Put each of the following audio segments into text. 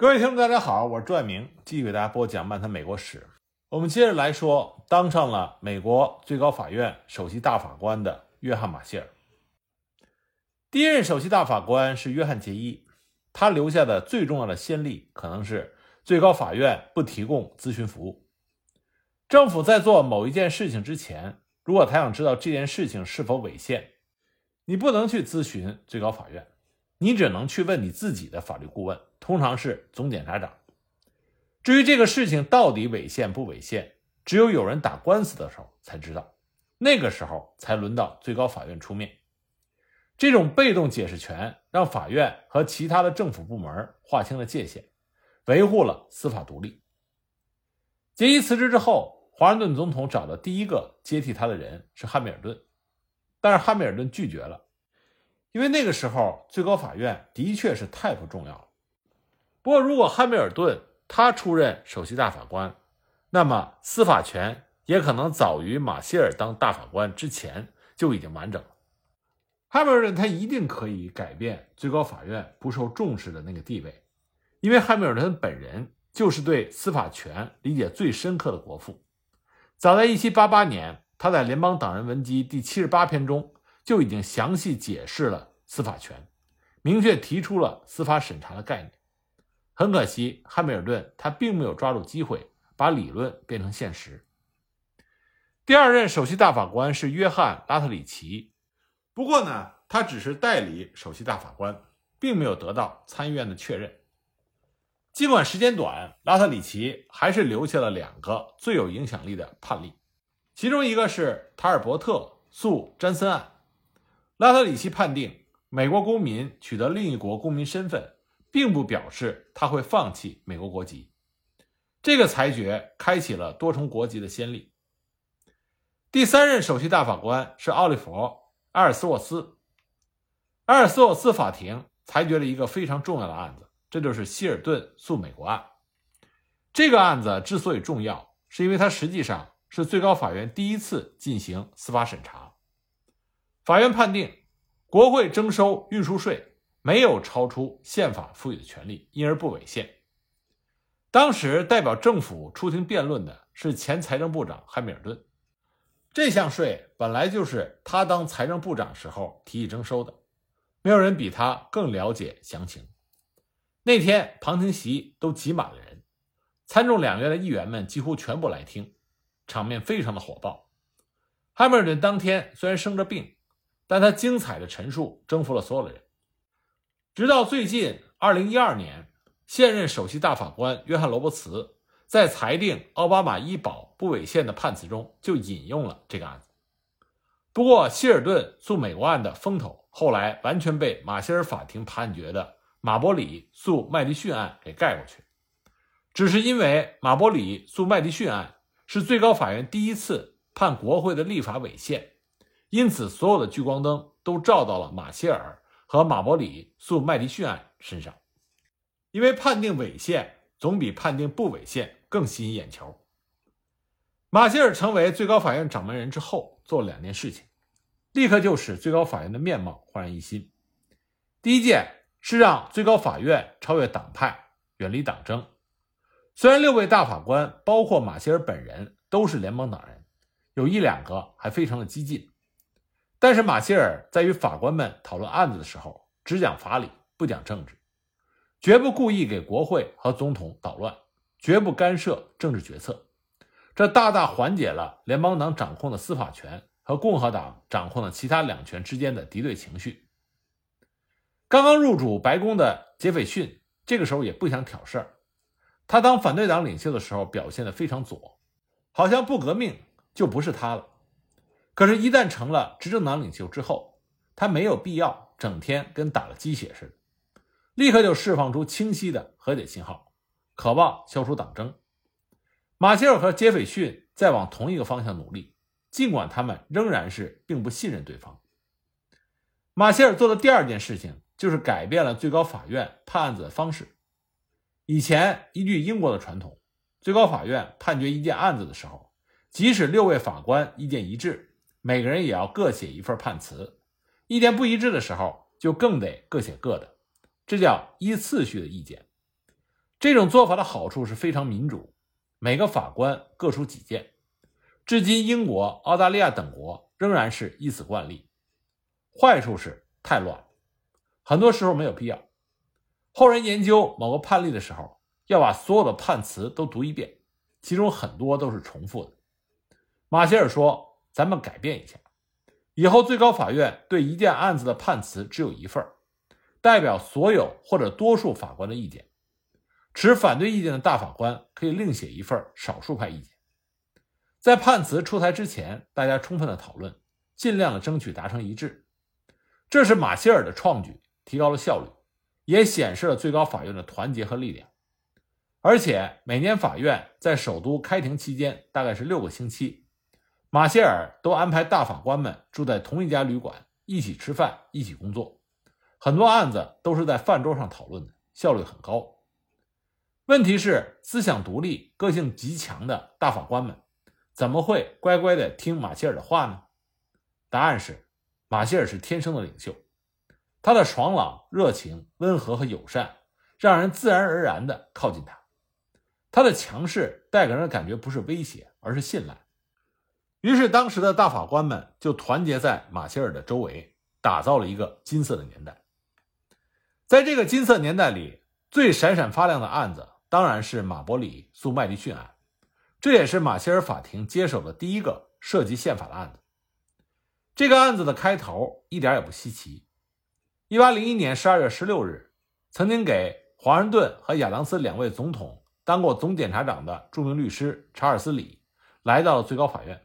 各位听众，大家好，我是朱爱明，继续给大家播讲《漫谈美国史》。我们接着来说，当上了美国最高法院首席大法官的约翰·马歇尔。第一任首席大法官是约翰·杰伊，他留下的最重要的先例，可能是最高法院不提供咨询服务。政府在做某一件事情之前，如果他想知道这件事情是否违宪，你不能去咨询最高法院，你只能去问你自己的法律顾问。通常是总检察长。至于这个事情到底违宪不违宪，只有有人打官司的时候才知道，那个时候才轮到最高法院出面。这种被动解释权让法院和其他的政府部门划清了界限，维护了司法独立。杰伊辞职之后，华盛顿总统找的第一个接替他的人是汉密尔顿，但是汉密尔顿拒绝了，因为那个时候最高法院的确是太不重要了。不过，如果汉密尔顿他出任首席大法官，那么司法权也可能早于马歇尔当大法官之前就已经完整了。汉密尔顿他一定可以改变最高法院不受重视的那个地位，因为汉密尔顿本人就是对司法权理解最深刻的国父。早在1788年，他在《联邦党人文集》第七十八篇中就已经详细解释了司法权，明确提出了司法审查的概念。很可惜，汉密尔顿他并没有抓住机会把理论变成现实。第二任首席大法官是约翰·拉特里奇，不过呢，他只是代理首席大法官，并没有得到参议院的确认。尽管时间短，拉特里奇还是留下了两个最有影响力的判例，其中一个是塔尔伯特诉詹森案。拉特里奇判定，美国公民取得另一国公民身份。并不表示他会放弃美国国籍。这个裁决开启了多重国籍的先例。第三任首席大法官是奥利弗·埃尔斯沃斯。埃尔斯沃斯法庭裁决了一个非常重要的案子，这就是希尔顿诉美国案。这个案子之所以重要，是因为它实际上是最高法院第一次进行司法审查。法院判定，国会征收运输税。没有超出宪法赋予的权利，因而不违宪。当时代表政府出庭辩论的是前财政部长汉密尔顿。这项税本来就是他当财政部长时候提议征收的，没有人比他更了解详情。那天旁听席都挤满了人，参众两院的议员们几乎全部来听，场面非常的火爆。汉密尔顿当天虽然生着病，但他精彩的陈述征服了所有的人。直到最近，二零一二年，现任首席大法官约翰·罗伯茨在裁定奥巴马医保不违宪的判词中就引用了这个案子。不过，希尔顿诉美国案的风头后来完全被马歇尔法庭判决的马伯里诉麦迪逊案给盖过去。只是因为马伯里诉麦迪逊案是最高法院第一次判国会的立法违宪，因此所有的聚光灯都照到了马歇尔。和马伯里诉麦迪逊案身上，因为判定违宪总比判定不违宪更吸引眼球。马歇尔成为最高法院掌门人之后，做了两件事情，立刻就使最高法院的面貌焕然一新。第一件是让最高法院超越党派，远离党争。虽然六位大法官，包括马歇尔本人，都是联邦党人，有一两个还非常的激进。但是马歇尔在与法官们讨论案子的时候，只讲法理，不讲政治，绝不故意给国会和总统捣乱，绝不干涉政治决策。这大大缓解了联邦党掌控的司法权和共和党掌控的其他两权之间的敌对情绪。刚刚入主白宫的杰斐逊这个时候也不想挑事儿，他当反对党领袖的时候表现得非常左，好像不革命就不是他了。可是，一旦成了执政党领袖之后，他没有必要整天跟打了鸡血似的，立刻就释放出清晰的和解信号，渴望消除党争。马歇尔和杰斐逊在往同一个方向努力，尽管他们仍然是并不信任对方。马歇尔做的第二件事情就是改变了最高法院判案子的方式。以前，依据英国的传统，最高法院判决一件案子的时候，即使六位法官意见一致。每个人也要各写一份判词，意见不一致的时候，就更得各写各的，这叫依次序的意见。这种做法的好处是非常民主，每个法官各抒己见。至今，英国、澳大利亚等国仍然是依此惯例。坏处是太乱，很多时候没有必要。后人研究某个判例的时候，要把所有的判词都读一遍，其中很多都是重复的。马歇尔说：“咱们改变一下，以后最高法院对一件案子的判词只有一份，代表所有或者多数法官的意见。持反对意见的大法官可以另写一份少数派意见。在判词出台之前，大家充分的讨论，尽量的争取达成一致。这是马歇尔的创举，提高了效率，也显示了最高法院的团结和力量。而且每年法院在首都开庭期间，大概是六个星期。”马歇尔都安排大法官们住在同一家旅馆，一起吃饭，一起工作。很多案子都是在饭桌上讨论的，效率很高。问题是，思想独立、个性极强的大法官们怎么会乖乖的听马歇尔的话呢？答案是，马歇尔是天生的领袖，他的爽朗、热情、温和和友善，让人自然而然的靠近他。他的强势带给人的感觉不是威胁，而是信赖。于是，当时的大法官们就团结在马歇尔的周围，打造了一个金色的年代。在这个金色年代里，最闪闪发亮的案子当然是马伯里诉麦迪逊案，这也是马歇尔法庭接手的第一个涉及宪法的案子。这个案子的开头一点也不稀奇。1801年12月16日，曾经给华盛顿和亚当斯两位总统当过总检察长的著名律师查尔斯·李来到了最高法院。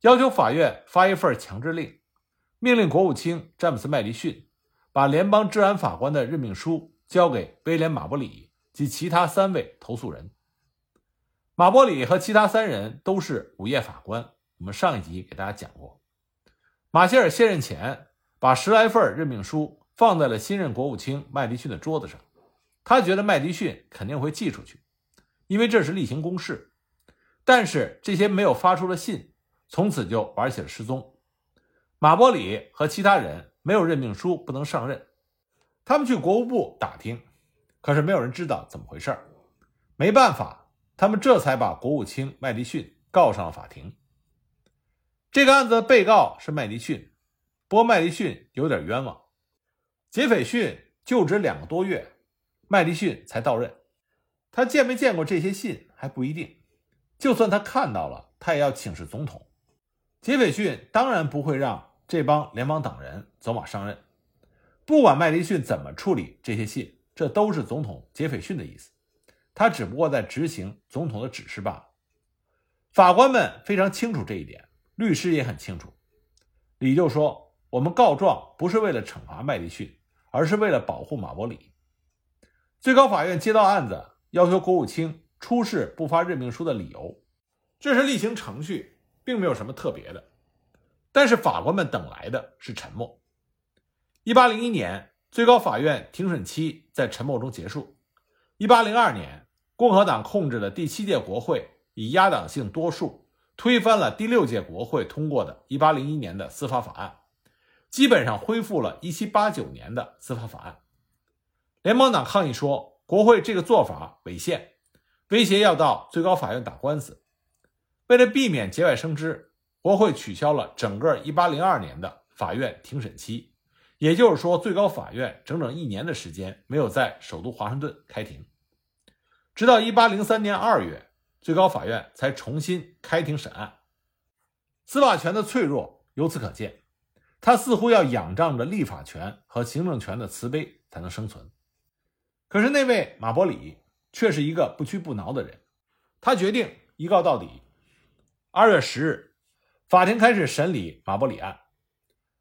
要求法院发一份强制令，命令国务卿詹姆斯·麦迪逊把联邦治安法官的任命书交给威廉·马伯里及其他三位投诉人。马伯里和其他三人都是午夜法官。我们上一集给大家讲过，马歇尔卸任前把十来份任命书放在了新任国务卿麦迪逊的桌子上，他觉得麦迪逊肯定会寄出去，因为这是例行公事。但是这些没有发出的信。从此就玩起了失踪。马伯里和其他人没有任命书，不能上任。他们去国务部打听，可是没有人知道怎么回事没办法，他们这才把国务卿麦迪逊告上了法庭。这个案子的被告是麦迪逊，不过麦迪逊有点冤枉。杰斐逊就职两个多月，麦迪逊才到任。他见没见过这些信还不一定。就算他看到了，他也要请示总统。杰斐逊当然不会让这帮联邦党人走马上任，不管麦迪逊怎么处理这些信，这都是总统杰斐逊的意思，他只不过在执行总统的指示罢了。法官们非常清楚这一点，律师也很清楚。李就说：“我们告状不是为了惩罚麦迪逊，而是为了保护马伯里。”最高法院接到案子，要求国务卿出示不发任命书的理由，这是例行程序。并没有什么特别的，但是法官们等来的是沉默。一八零一年，最高法院庭审期在沉默中结束。一八零二年，共和党控制的第七届国会以压倒性多数推翻了第六届国会通过的一八零一年的司法法案，基本上恢复了一七八九年的司法法案。联邦党抗议说，国会这个做法违宪，威胁要到最高法院打官司。为了避免节外生枝，国会取消了整个1802年的法院庭审期，也就是说，最高法院整整一年的时间没有在首都华盛顿开庭。直到1803年2月，最高法院才重新开庭审案。司法权的脆弱由此可见，他似乎要仰仗着立法权和行政权的慈悲才能生存。可是那位马伯里却是一个不屈不挠的人，他决定一告到底。二月十日，法庭开始审理马伯里案。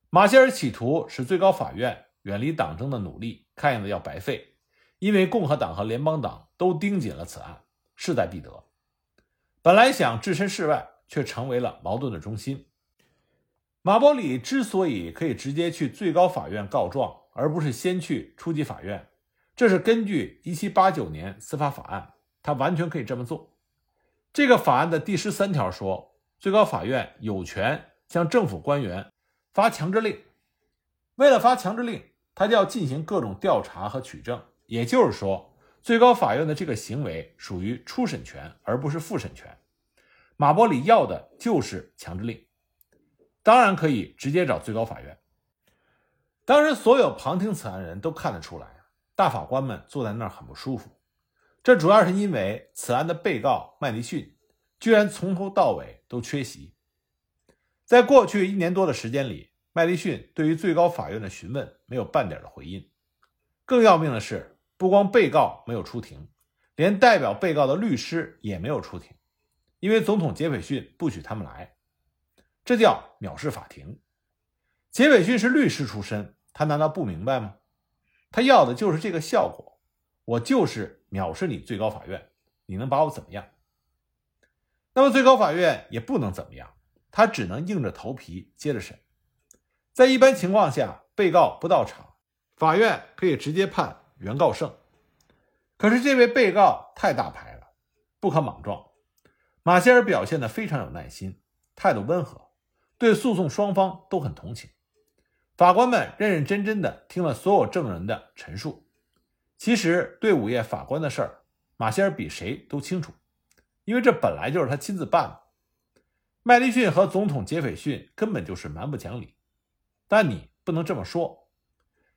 马歇尔企图使最高法院远离党争的努力，看样子要白费，因为共和党和联邦党都盯紧了此案，势在必得。本来想置身事外，却成为了矛盾的中心。马伯里之所以可以直接去最高法院告状，而不是先去初级法院，这是根据一七八九年司法法案，他完全可以这么做。这个法案的第十三条说，最高法院有权向政府官员发强制令。为了发强制令，他就要进行各种调查和取证。也就是说，最高法院的这个行为属于初审权，而不是复审权。马伯里要的就是强制令，当然可以直接找最高法院。当时，所有旁听此案人都看得出来，大法官们坐在那儿很不舒服。这主要是因为此案的被告麦迪逊居然从头到尾都缺席。在过去一年多的时间里，麦迪逊对于最高法院的询问没有半点的回应。更要命的是，不光被告没有出庭，连代表被告的律师也没有出庭，因为总统杰斐逊不许他们来。这叫藐视法庭。杰斐逊是律师出身，他难道不明白吗？他要的就是这个效果。我就是藐视你最高法院，你能把我怎么样？那么最高法院也不能怎么样，他只能硬着头皮接着审。在一般情况下，被告不到场，法院可以直接判原告胜。可是这位被告太大牌了，不可莽撞。马歇尔表现得非常有耐心，态度温和，对诉讼双方都很同情。法官们认认真真地听了所有证人的陈述。其实，对午夜法官的事儿，马歇尔比谁都清楚，因为这本来就是他亲自办的。麦迪逊和总统杰斐逊根本就是蛮不讲理，但你不能这么说。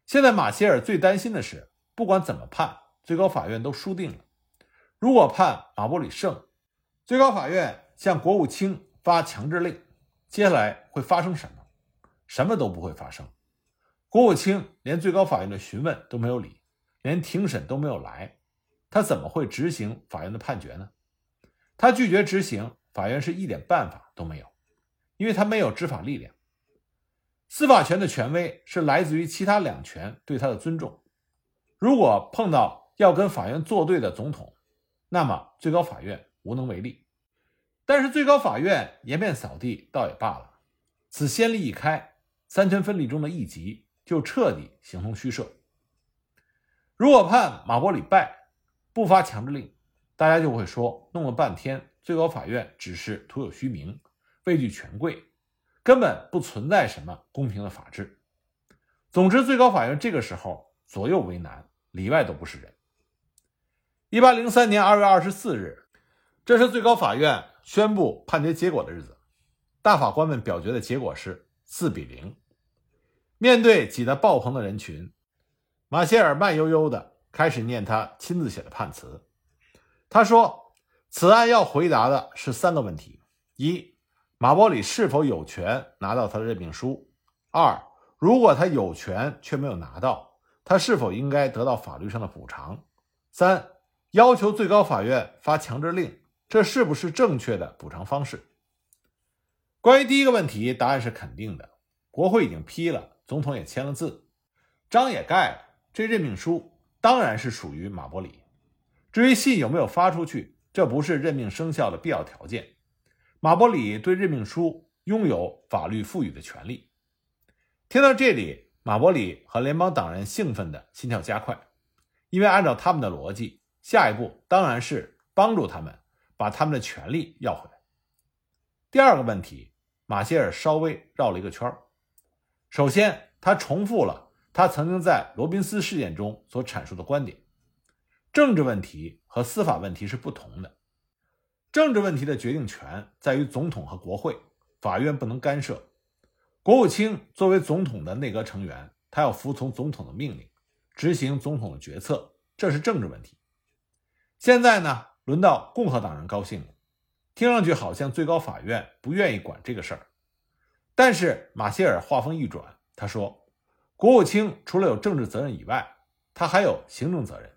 现在马歇尔最担心的是，不管怎么判，最高法院都输定了。如果判马伯里胜，最高法院向国务卿发强制令，接下来会发生什么？什么都不会发生。国务卿连最高法院的询问都没有理。连庭审都没有来，他怎么会执行法院的判决呢？他拒绝执行，法院是一点办法都没有，因为他没有执法力量。司法权的权威是来自于其他两权对他的尊重。如果碰到要跟法院作对的总统，那么最高法院无能为力。但是最高法院颜面扫地倒也罢了，此先例一开，三权分立中的一级就彻底形同虚设。如果判马伯里败，不发强制令，大家就会说，弄了半天，最高法院只是徒有虚名，畏惧权贵，根本不存在什么公平的法治。总之，最高法院这个时候左右为难，里外都不是人。一八零三年二月二十四日，这是最高法院宣布判决结果的日子。大法官们表决的结果是四比零。面对挤得爆棚的人群。马歇尔慢悠悠地开始念他亲自写的判词。他说：“此案要回答的是三个问题：一，马伯里是否有权拿到他的任命书；二，如果他有权却没有拿到，他是否应该得到法律上的补偿；三，要求最高法院发强制令，这是不是正确的补偿方式？”关于第一个问题，答案是肯定的。国会已经批了，总统也签了字，章也盖了。这任命书当然是属于马伯里。至于信有没有发出去，这不是任命生效的必要条件。马伯里对任命书拥有法律赋予的权利。听到这里，马伯里和联邦党人兴奋的心跳加快，因为按照他们的逻辑，下一步当然是帮助他们把他们的权利要回来。第二个问题，马歇尔稍微绕了一个圈首先，他重复了。他曾经在罗宾斯事件中所阐述的观点：政治问题和司法问题是不同的。政治问题的决定权在于总统和国会，法院不能干涉。国务卿作为总统的内阁成员，他要服从总统的命令，执行总统的决策，这是政治问题。现在呢，轮到共和党人高兴了，听上去好像最高法院不愿意管这个事儿。但是马歇尔话锋一转，他说。国务卿除了有政治责任以外，他还有行政责任。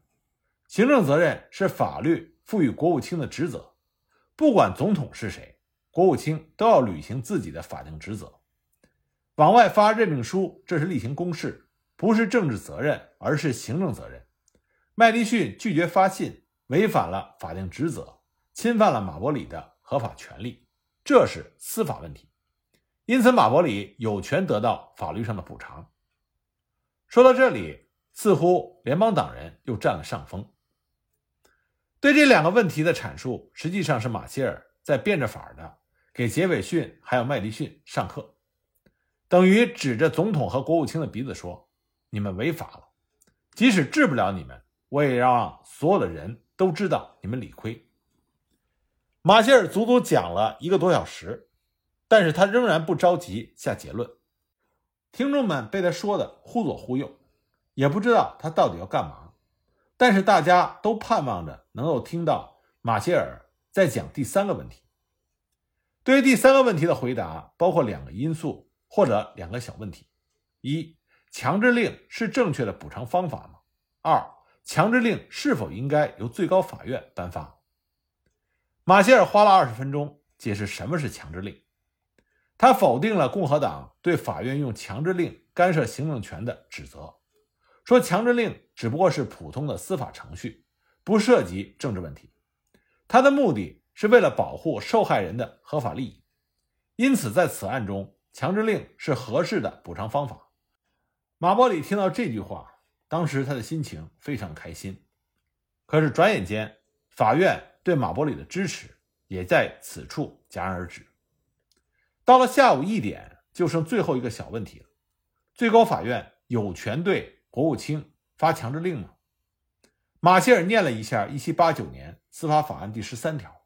行政责任是法律赋予国务卿的职责，不管总统是谁，国务卿都要履行自己的法定职责。往外发任命书，这是例行公事，不是政治责任，而是行政责任。麦迪逊拒绝发信，违反了法定职责，侵犯了马伯里的合法权利，这是司法问题。因此，马伯里有权得到法律上的补偿。说到这里，似乎联邦党人又占了上风。对这两个问题的阐述，实际上是马歇尔在变着法的给杰斐逊还有麦迪逊上课，等于指着总统和国务卿的鼻子说：“你们违法了，即使治不了你们，我也让所有的人都知道你们理亏。”马歇尔足足讲了一个多小时，但是他仍然不着急下结论。听众们被他说的忽左忽右，也不知道他到底要干嘛。但是大家都盼望着能够听到马歇尔在讲第三个问题。对于第三个问题的回答，包括两个因素或者两个小问题：一，强制令是正确的补偿方法吗？二，强制令是否应该由最高法院颁发？马歇尔花了二十分钟解释什么是强制令。他否定了共和党对法院用强制令干涉行政权的指责，说强制令只不过是普通的司法程序，不涉及政治问题。他的目的是为了保护受害人的合法利益，因此在此案中，强制令是合适的补偿方法。马伯里听到这句话，当时他的心情非常开心。可是转眼间，法院对马伯里的支持也在此处戛然而止。到了下午一点，就剩最后一个小问题了：最高法院有权对国务卿发强制令吗？马歇尔念了一下1789年司法法案第十三条，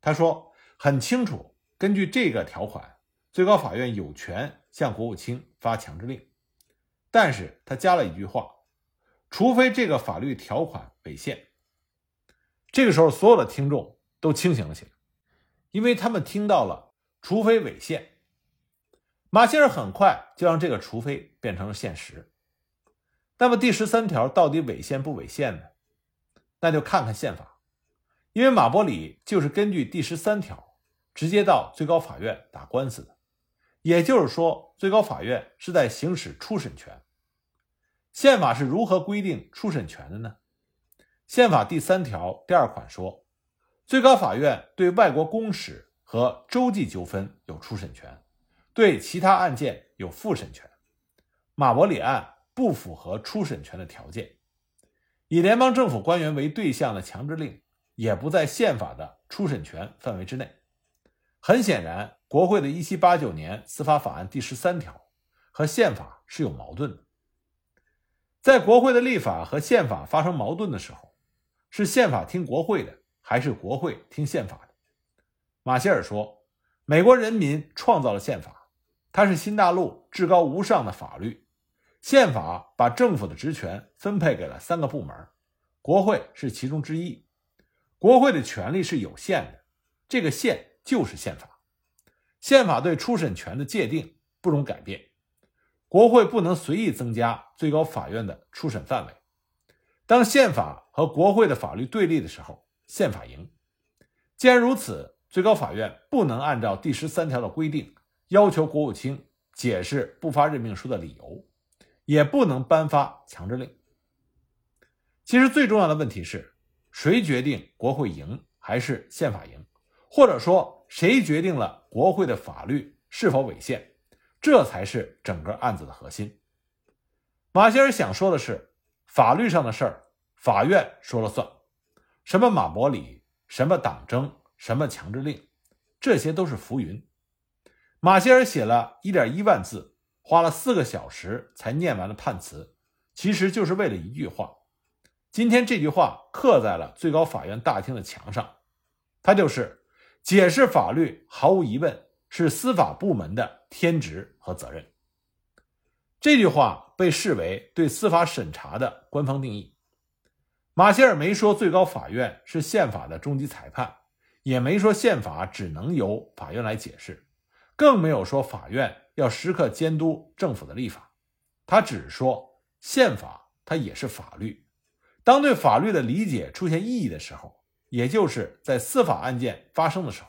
他说很清楚，根据这个条款，最高法院有权向国务卿发强制令。但是他加了一句话：除非这个法律条款违宪。这个时候，所有的听众都清醒了起来，因为他们听到了。除非违宪，马歇尔很快就让这个“除非”变成了现实。那么第十三条到底违宪不违宪呢？那就看看宪法，因为马伯里就是根据第十三条直接到最高法院打官司的，也就是说，最高法院是在行使初审权。宪法是如何规定初审权的呢？宪法第三条第二款说，最高法院对外国公使。和洲际纠纷有初审权，对其他案件有复审权。马伯里案不符合初审权的条件，以联邦政府官员为对象的强制令也不在宪法的初审权范围之内。很显然，国会的一七八九年司法法案第十三条和宪法是有矛盾的。在国会的立法和宪法发生矛盾的时候，是宪法听国会的，还是国会听宪法？马歇尔说：“美国人民创造了宪法，它是新大陆至高无上的法律。宪法把政府的职权分配给了三个部门，国会是其中之一。国会的权力是有限的，这个限就是宪法。宪法对初审权的界定不容改变，国会不能随意增加最高法院的初审范围。当宪法和国会的法律对立的时候，宪法赢。既然如此。”最高法院不能按照第十三条的规定要求国务卿解释不发任命书的理由，也不能颁发强制令。其实最重要的问题是谁决定国会赢还是宪法赢，或者说谁决定了国会的法律是否违宪，这才是整个案子的核心。马歇尔想说的是，法律上的事儿，法院说了算，什么马伯里，什么党争。什么强制令，这些都是浮云。马歇尔写了一点一万字，花了四个小时才念完了判词，其实就是为了一句话。今天这句话刻在了最高法院大厅的墙上，它就是解释法律，毫无疑问是司法部门的天职和责任。这句话被视为对司法审查的官方定义。马歇尔没说最高法院是宪法的终极裁判。也没说宪法只能由法院来解释，更没有说法院要时刻监督政府的立法。他只说宪法它也是法律，当对法律的理解出现异议的时候，也就是在司法案件发生的时候，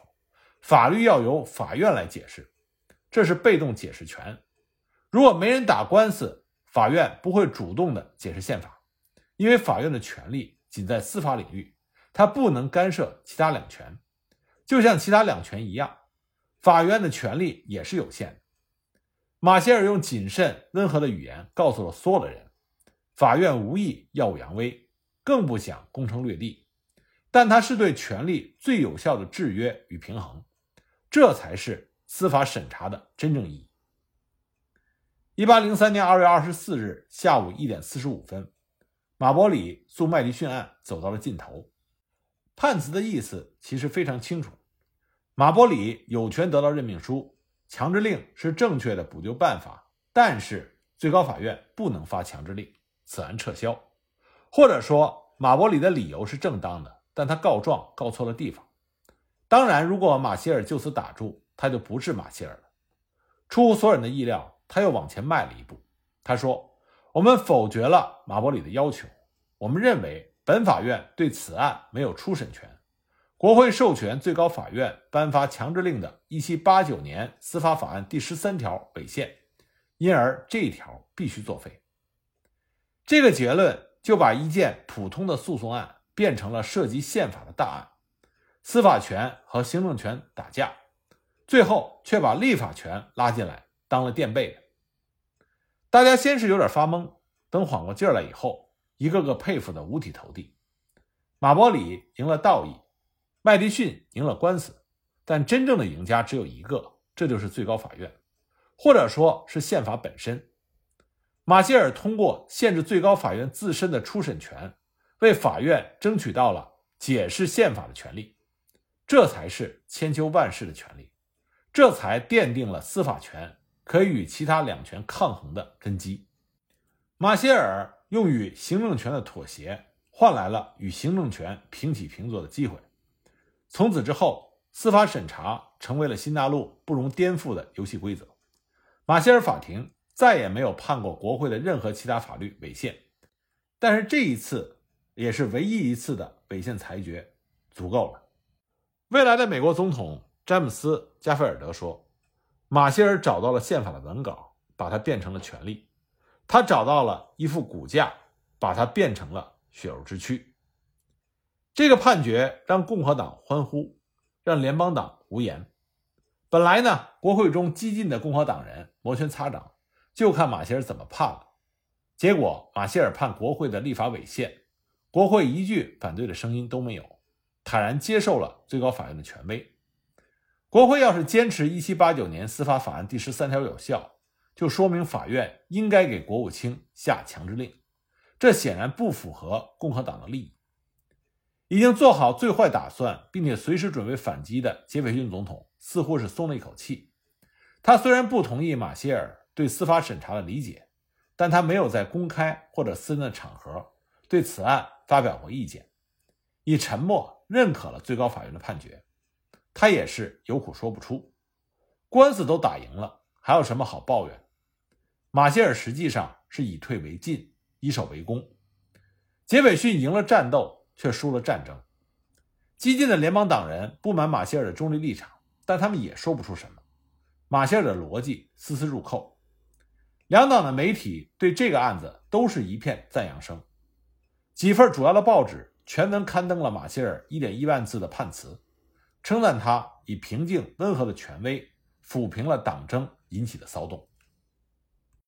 法律要由法院来解释，这是被动解释权。如果没人打官司，法院不会主动的解释宪法，因为法院的权利仅在司法领域，它不能干涉其他两权。就像其他两权一样，法院的权力也是有限的。马歇尔用谨慎温和的语言告诉了所有的人：法院无意耀武扬威，更不想攻城略地，但它是对权力最有效的制约与平衡，这才是司法审查的真正意义。一八零三年二月二十四日下午一点四十五分，马伯里诉麦迪逊案走到了尽头。判词的意思其实非常清楚：马伯里有权得到任命书，强制令是正确的补救办法，但是最高法院不能发强制令，此案撤销。或者说，马伯里的理由是正当的，但他告状告错了地方。当然，如果马歇尔就此打住，他就不是马歇尔了。出乎所有人的意料，他又往前迈了一步。他说：“我们否决了马伯里的要求，我们认为。”本法院对此案没有初审权，国会授权最高法院颁发强制令的1789年司法法案第十三条违宪，因而这一条必须作废。这个结论就把一件普通的诉讼案变成了涉及宪法的大案，司法权和行政权打架，最后却把立法权拉进来当了垫背的。大家先是有点发懵，等缓过劲儿来以后。一个个佩服的五体投地，马伯里赢了道义，麦迪逊赢了官司，但真正的赢家只有一个，这就是最高法院，或者说是宪法本身。马歇尔通过限制最高法院自身的初审权，为法院争取到了解释宪法的权利，这才是千秋万世的权利，这才奠定了司法权可以与其他两权抗衡的根基。马歇尔。用与行政权的妥协换来了与行政权平起平坐的机会。从此之后，司法审查成为了新大陆不容颠覆的游戏规则。马歇尔法庭再也没有判过国会的任何其他法律违宪，但是这一次也是唯一一次的违宪裁决，足够了。未来的美国总统詹姆斯·加菲尔德说：“马歇尔找到了宪法的文稿，把它变成了权利。”他找到了一副骨架，把它变成了血肉之躯。这个判决让共和党欢呼，让联邦党无言。本来呢，国会中激进的共和党人摩拳擦掌，就看马歇尔怎么判了。结果，马歇尔判国会的立法违宪，国会一句反对的声音都没有，坦然接受了最高法院的权威。国会要是坚持一七八九年司法法案第十三条有效。就说明法院应该给国务卿下强制令，这显然不符合共和党的利益。已经做好最坏打算，并且随时准备反击的杰斐逊总统似乎是松了一口气。他虽然不同意马歇尔对司法审查的理解，但他没有在公开或者私人的场合对此案发表过意见，以沉默认可了最高法院的判决。他也是有苦说不出，官司都打赢了，还有什么好抱怨？马歇尔实际上是以退为进，以守为攻。杰斐逊赢了战斗，却输了战争。激进的联邦党人不满马歇尔的中立立场，但他们也说不出什么。马歇尔的逻辑丝丝入扣。两党的媒体对这个案子都是一片赞扬声，几份主要的报纸全文刊登了马歇尔一点一万字的判词，称赞他以平静温和的权威抚平了党争引起的骚动。